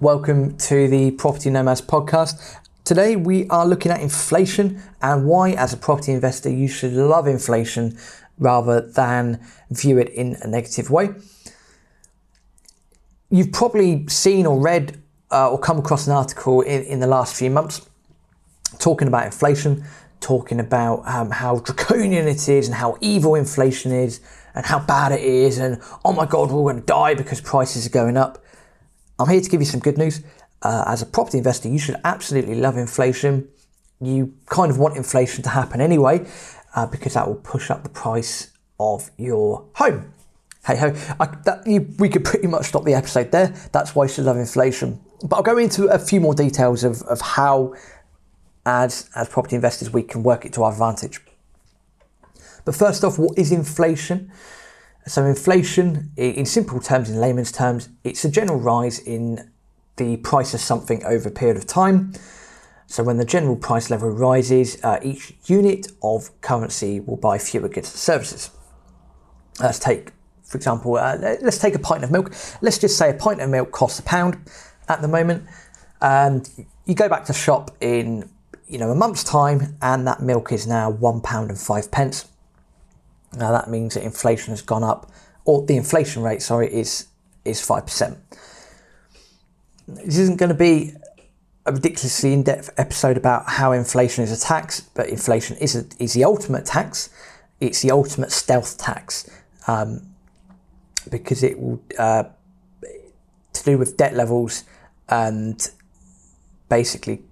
Welcome to the Property Nomads podcast. Today we are looking at inflation and why, as a property investor, you should love inflation rather than view it in a negative way. You've probably seen or read uh, or come across an article in, in the last few months talking about inflation, talking about um, how draconian it is and how evil inflation is and how bad it is and oh my god, we're going to die because prices are going up. I'm here to give you some good news. Uh, as a property investor, you should absolutely love inflation. You kind of want inflation to happen anyway uh, because that will push up the price of your home. Hey ho, I, that, you, we could pretty much stop the episode there. That's why you should love inflation. But I'll go into a few more details of, of how, as, as property investors, we can work it to our advantage. But first off, what is inflation? So, inflation, in simple terms, in layman's terms, it's a general rise in the price of something over a period of time. So, when the general price level rises, uh, each unit of currency will buy fewer goods and services. Let's take, for example, uh, let's take a pint of milk. Let's just say a pint of milk costs a pound at the moment, and you go back to shop in you know a month's time, and that milk is now one pound and five pence. Now that means that inflation has gone up, or the inflation rate, sorry, is is five percent. This isn't going to be a ridiculously in-depth episode about how inflation is a tax, but inflation is a, is the ultimate tax. It's the ultimate stealth tax um, because it will uh, to do with debt levels and basically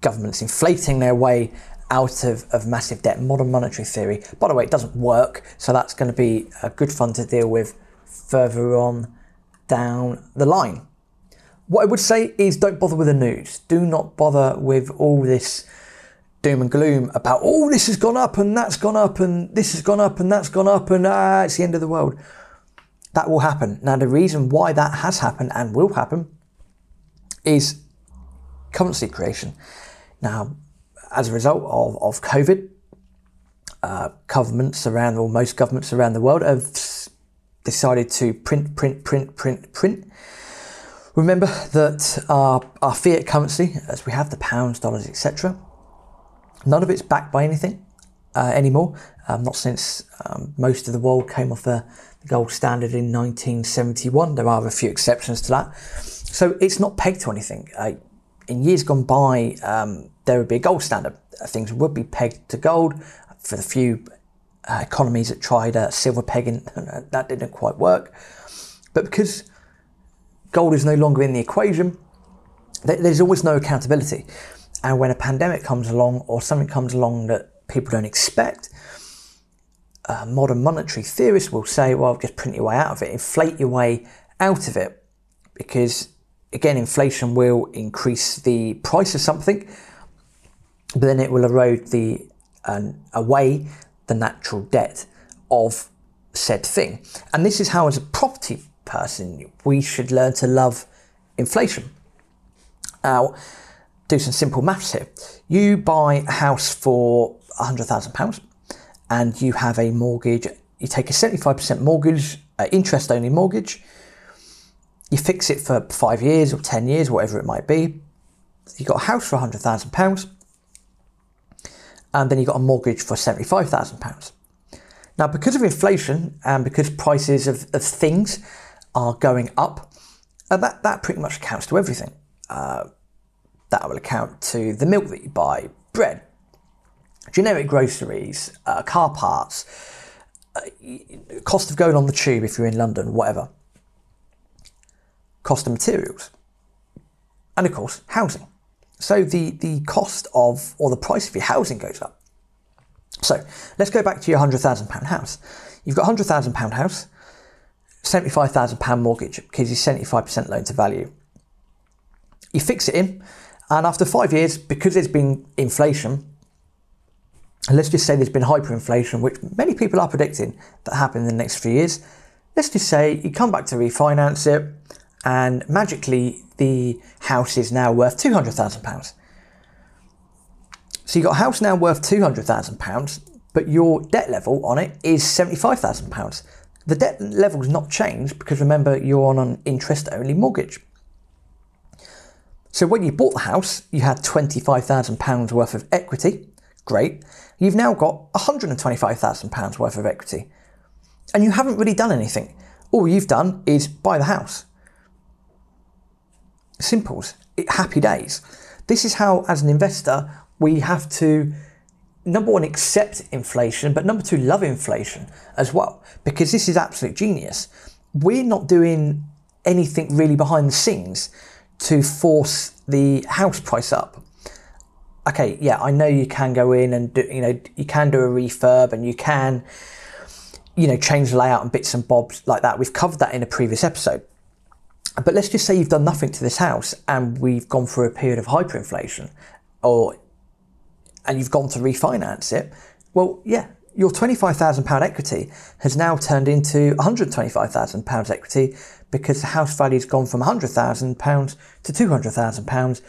governments inflating their way out of, of massive debt, modern monetary theory. By the way, it doesn't work, so that's going to be a good fun to deal with further on down the line. What I would say is don't bother with the news. Do not bother with all this doom and gloom about, oh, this has gone up and that's gone up and this has gone up and that's gone up and ah, it's the end of the world. That will happen. Now, the reason why that has happened and will happen is currency creation. Now, as a result of, of COVID, uh, governments around, or most governments around the world, have decided to print, print, print, print, print. Remember that our, our fiat currency, as we have the pounds, dollars, etc., none of it's backed by anything uh, anymore. Um, not since um, most of the world came off the, gold standard in 1971. There are a few exceptions to that. So it's not pegged to anything. Uh, in years gone by, um, there would be a gold standard. Things would be pegged to gold. For the few uh, economies that tried uh, silver pegging, that didn't quite work. But because gold is no longer in the equation, there's always no accountability. And when a pandemic comes along or something comes along that people don't expect, uh, modern monetary theorists will say, well, just print your way out of it, inflate your way out of it, because again, inflation will increase the price of something, but then it will erode the um, away the natural debt of said thing. And this is how, as a property person, we should learn to love inflation. Now, do some simple maths here. You buy a house for £100,000 and you have a mortgage, you take a 75% mortgage, uh, interest only mortgage, you fix it for five years or 10 years, whatever it might be. You got a house for £100,000 and then you got a mortgage for £75,000. Now, because of inflation and because prices of, of things are going up, uh, that, that pretty much accounts to everything. Uh, that will account to the milk that you buy, bread, generic groceries, uh, car parts, uh, cost of going on the tube if you're in London, whatever cost of materials, and of course, housing. So the, the cost of, or the price of your housing goes up. So let's go back to your £100,000 house. You've got a £100,000 house, £75,000 mortgage, because you 75% loan to value. You fix it in, and after five years, because there's been inflation, let's just say there's been hyperinflation, which many people are predicting that happen in the next few years. Let's just say you come back to refinance it, and magically the house is now worth £200,000. So you've got a house now worth £200,000, but your debt level on it is £75,000. The debt level has not changed because remember you're on an interest only mortgage. So when you bought the house, you had £25,000 worth of equity. Great. You've now got £125,000 worth of equity. And you haven't really done anything. All you've done is buy the house. Simples. Happy days. This is how, as an investor, we have to number one, accept inflation, but number two, love inflation as well, because this is absolute genius. We're not doing anything really behind the scenes to force the house price up. Okay, yeah, I know you can go in and do, you know, you can do a refurb and you can, you know, change the layout and bits and bobs like that. We've covered that in a previous episode. But let's just say you've done nothing to this house and we've gone through a period of hyperinflation or and you've gone to refinance it, well, yeah, your £25,000 equity has now turned into £125,000 equity because the house value's gone from £100,000 to £200,000,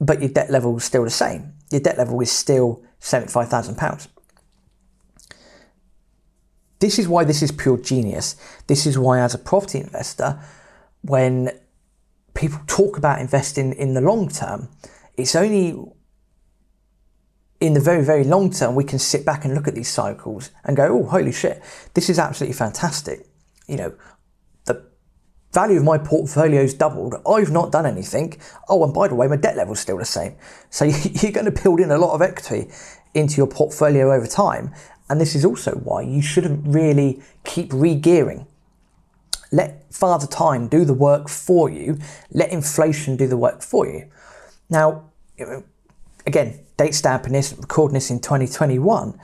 but your debt level is still the same. Your debt level is still £75,000. This is why this is pure genius. This is why, as a property investor, when people talk about investing in the long term, it's only in the very, very long term, we can sit back and look at these cycles and go, oh, holy shit, this is absolutely fantastic. You know, the value of my portfolio's doubled. I've not done anything. Oh, and by the way, my debt level's still the same. So you're going to build in a lot of equity into your portfolio over time. And this is also why you shouldn't really keep re-gearing. Let Father Time do the work for you. Let inflation do the work for you. Now, again, date stamping this, recording this in 2021,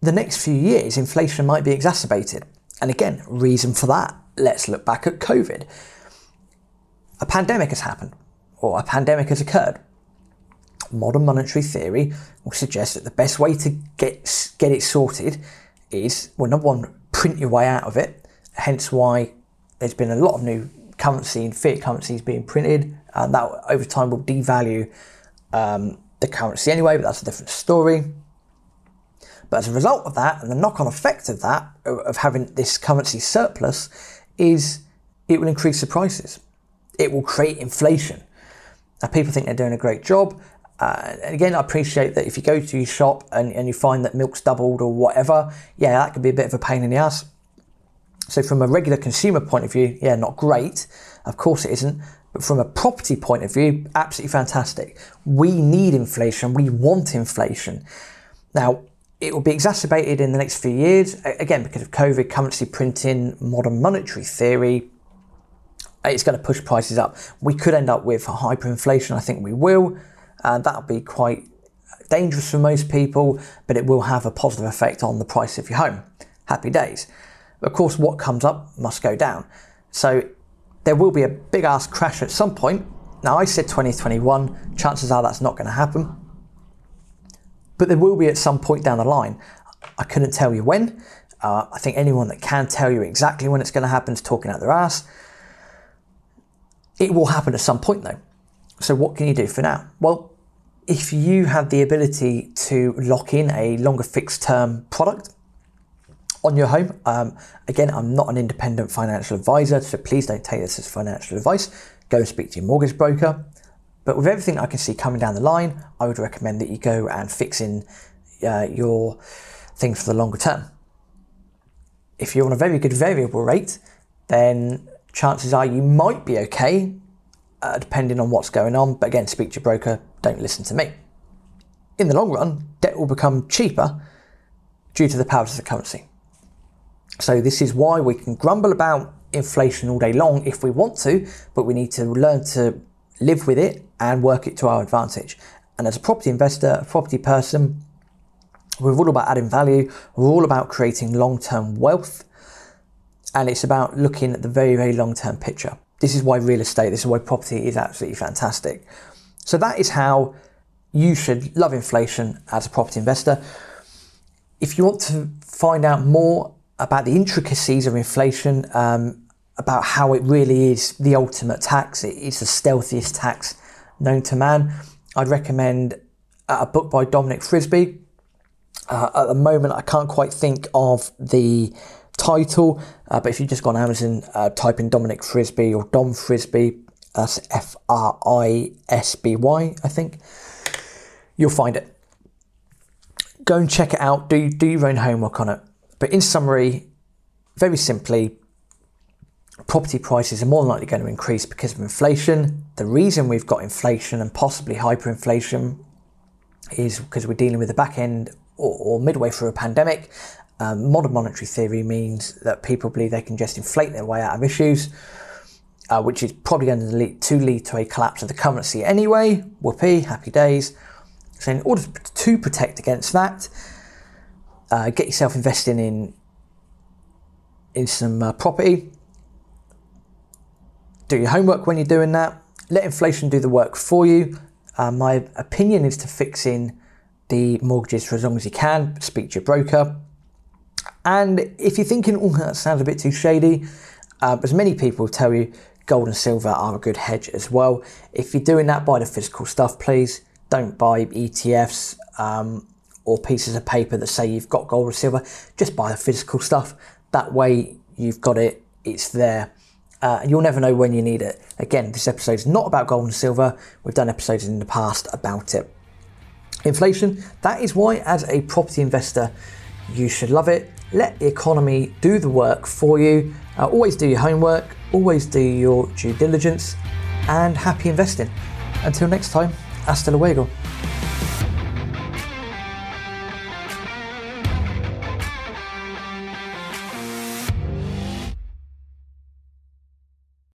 the next few years, inflation might be exacerbated. And again, reason for that, let's look back at COVID. A pandemic has happened, or a pandemic has occurred. Modern monetary theory will suggest that the best way to get, get it sorted is, well, number one, print your way out of it, hence why there's been a lot of new currency and fiat currencies being printed, and that over time will devalue um, the currency anyway, but that's a different story. But as a result of that, and the knock on effect of that, of having this currency surplus, is it will increase the prices. It will create inflation. Now, people think they're doing a great job. Uh, and again, I appreciate that if you go to your shop and, and you find that milk's doubled or whatever, yeah, that could be a bit of a pain in the ass. So, from a regular consumer point of view, yeah, not great. Of course, it isn't. But from a property point of view, absolutely fantastic. We need inflation. We want inflation. Now, it will be exacerbated in the next few years, again, because of COVID, currency printing, modern monetary theory. It's going to push prices up. We could end up with hyperinflation. I think we will. And that'll be quite dangerous for most people, but it will have a positive effect on the price of your home. Happy days. Of course, what comes up must go down. So there will be a big ass crash at some point. Now, I said 2021, chances are that's not going to happen. But there will be at some point down the line. I couldn't tell you when. Uh, I think anyone that can tell you exactly when it's going to happen is talking out their ass. It will happen at some point though. So, what can you do for now? Well, if you have the ability to lock in a longer fixed term product, on your home. Um, again, I'm not an independent financial advisor, so please don't take this as financial advice. Go and speak to your mortgage broker. But with everything I can see coming down the line, I would recommend that you go and fix in uh, your things for the longer term. If you're on a very good variable rate, then chances are you might be okay, uh, depending on what's going on. But again, speak to your broker, don't listen to me. In the long run, debt will become cheaper due to the powers of the currency. So this is why we can grumble about inflation all day long if we want to, but we need to learn to live with it and work it to our advantage. And as a property investor, a property person, we're all about adding value. We're all about creating long-term wealth. And it's about looking at the very, very long-term picture. This is why real estate, this is why property is absolutely fantastic. So that is how you should love inflation as a property investor. If you want to find out more about the intricacies of inflation, um, about how it really is the ultimate tax. It's the stealthiest tax known to man. I'd recommend a book by Dominic Frisby. Uh, at the moment, I can't quite think of the title, uh, but if you just go on Amazon, uh, type in Dominic Frisby or Dom Frisby, That's F R I S B Y, I think. You'll find it. Go and check it out. Do do your own homework on it. But in summary, very simply, property prices are more than likely going to increase because of inflation. The reason we've got inflation and possibly hyperinflation is because we're dealing with the back end or, or midway through a pandemic. Um, modern monetary theory means that people believe they can just inflate their way out of issues, uh, which is probably going to lead, to lead to a collapse of the currency anyway. Whoopee, happy days. So, in order to protect against that, uh, get yourself investing in in some uh, property. Do your homework when you're doing that. Let inflation do the work for you. Uh, my opinion is to fix in the mortgages for as long as you can. Speak to your broker. And if you're thinking, oh, that sounds a bit too shady, uh, as many people tell you, gold and silver are a good hedge as well. If you're doing that, buy the physical stuff, please. Don't buy ETFs um, or pieces of paper that say you've got gold or silver. Just buy the physical stuff. That way, you've got it, it's there. Uh, and you'll never know when you need it. Again, this episode is not about gold and silver. We've done episodes in the past about it. Inflation, that is why, as a property investor, you should love it. Let the economy do the work for you. Uh, always do your homework, always do your due diligence, and happy investing. Until next time, hasta luego.